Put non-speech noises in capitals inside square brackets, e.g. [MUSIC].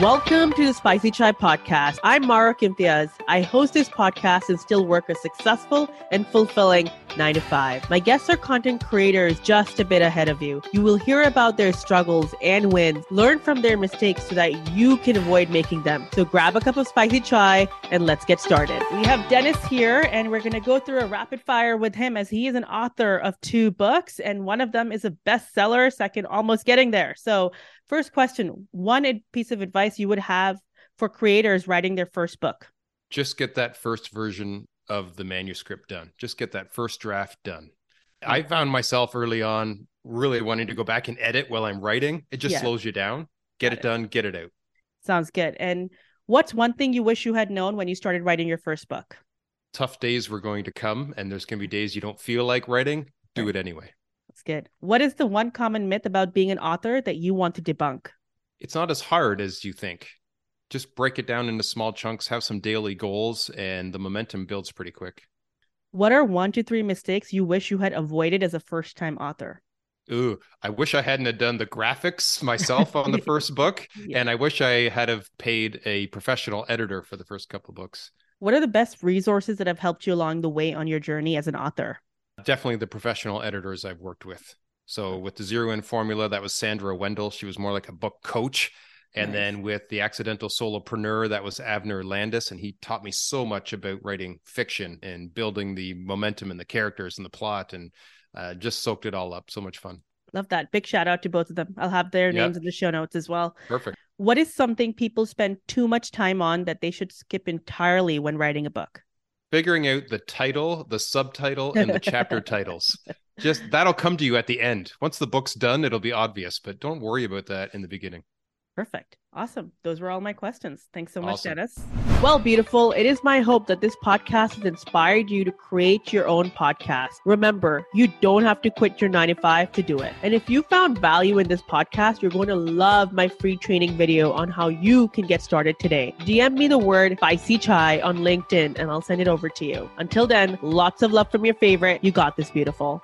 Welcome to the Spicy Chai Podcast. I'm Mahrukh Imtiaz. I host this podcast and still work a successful and fulfilling 9 to 5. My guests are content creators just a bit ahead of you. You will hear about their struggles and wins, learn from their mistakes so that you can avoid making them. So grab a cup of spicy chai and let's get started. We have Dennis here and we're going to go through a rapid fire with him as he is an author of two books and one of them is a bestseller, second almost getting there. So First question One piece of advice you would have for creators writing their first book? Just get that first version of the manuscript done. Just get that first draft done. I found myself early on really wanting to go back and edit while I'm writing. It just yeah. slows you down. Get Got it, it done, get it out. Sounds good. And what's one thing you wish you had known when you started writing your first book? Tough days were going to come, and there's going to be days you don't feel like writing. Do it anyway. That's good. What is the one common myth about being an author that you want to debunk? It's not as hard as you think. Just break it down into small chunks, have some daily goals, and the momentum builds pretty quick. What are one to three mistakes you wish you had avoided as a first time author? Ooh, I wish I hadn't have done the graphics [LAUGHS] myself on the [LAUGHS] first book, yeah. and I wish I had have paid a professional editor for the first couple books. What are the best resources that have helped you along the way on your journey as an author? definitely the professional editors I've worked with. So with the Zero In Formula, that was Sandra Wendell. She was more like a book coach. And nice. then with the Accidental Solopreneur, that was Avner Landis, and he taught me so much about writing fiction and building the momentum and the characters and the plot, and uh, just soaked it all up. So much fun. Love that. Big shout out to both of them. I'll have their names in the show notes as well. Perfect. What is something people spend too much time on that they should skip entirely when writing a book? figuring out the title, the subtitle, and the chapter [LAUGHS] titles. Just that'll come to you at the end. Once the book's done, it'll be obvious, but don't worry about that in the beginning. Perfect. Awesome. Those were all my questions. Thanks so much, awesome. Dennis. Well, beautiful. It is my hope that this podcast has inspired you to create your own podcast. Remember, you don't have to quit your 95 to do it. And if you found value in this podcast, you're going to love my free training video on how you can get started today. DM me the word spicy chai on LinkedIn and I'll send it over to you. Until then, lots of love from your favorite. You got this, beautiful.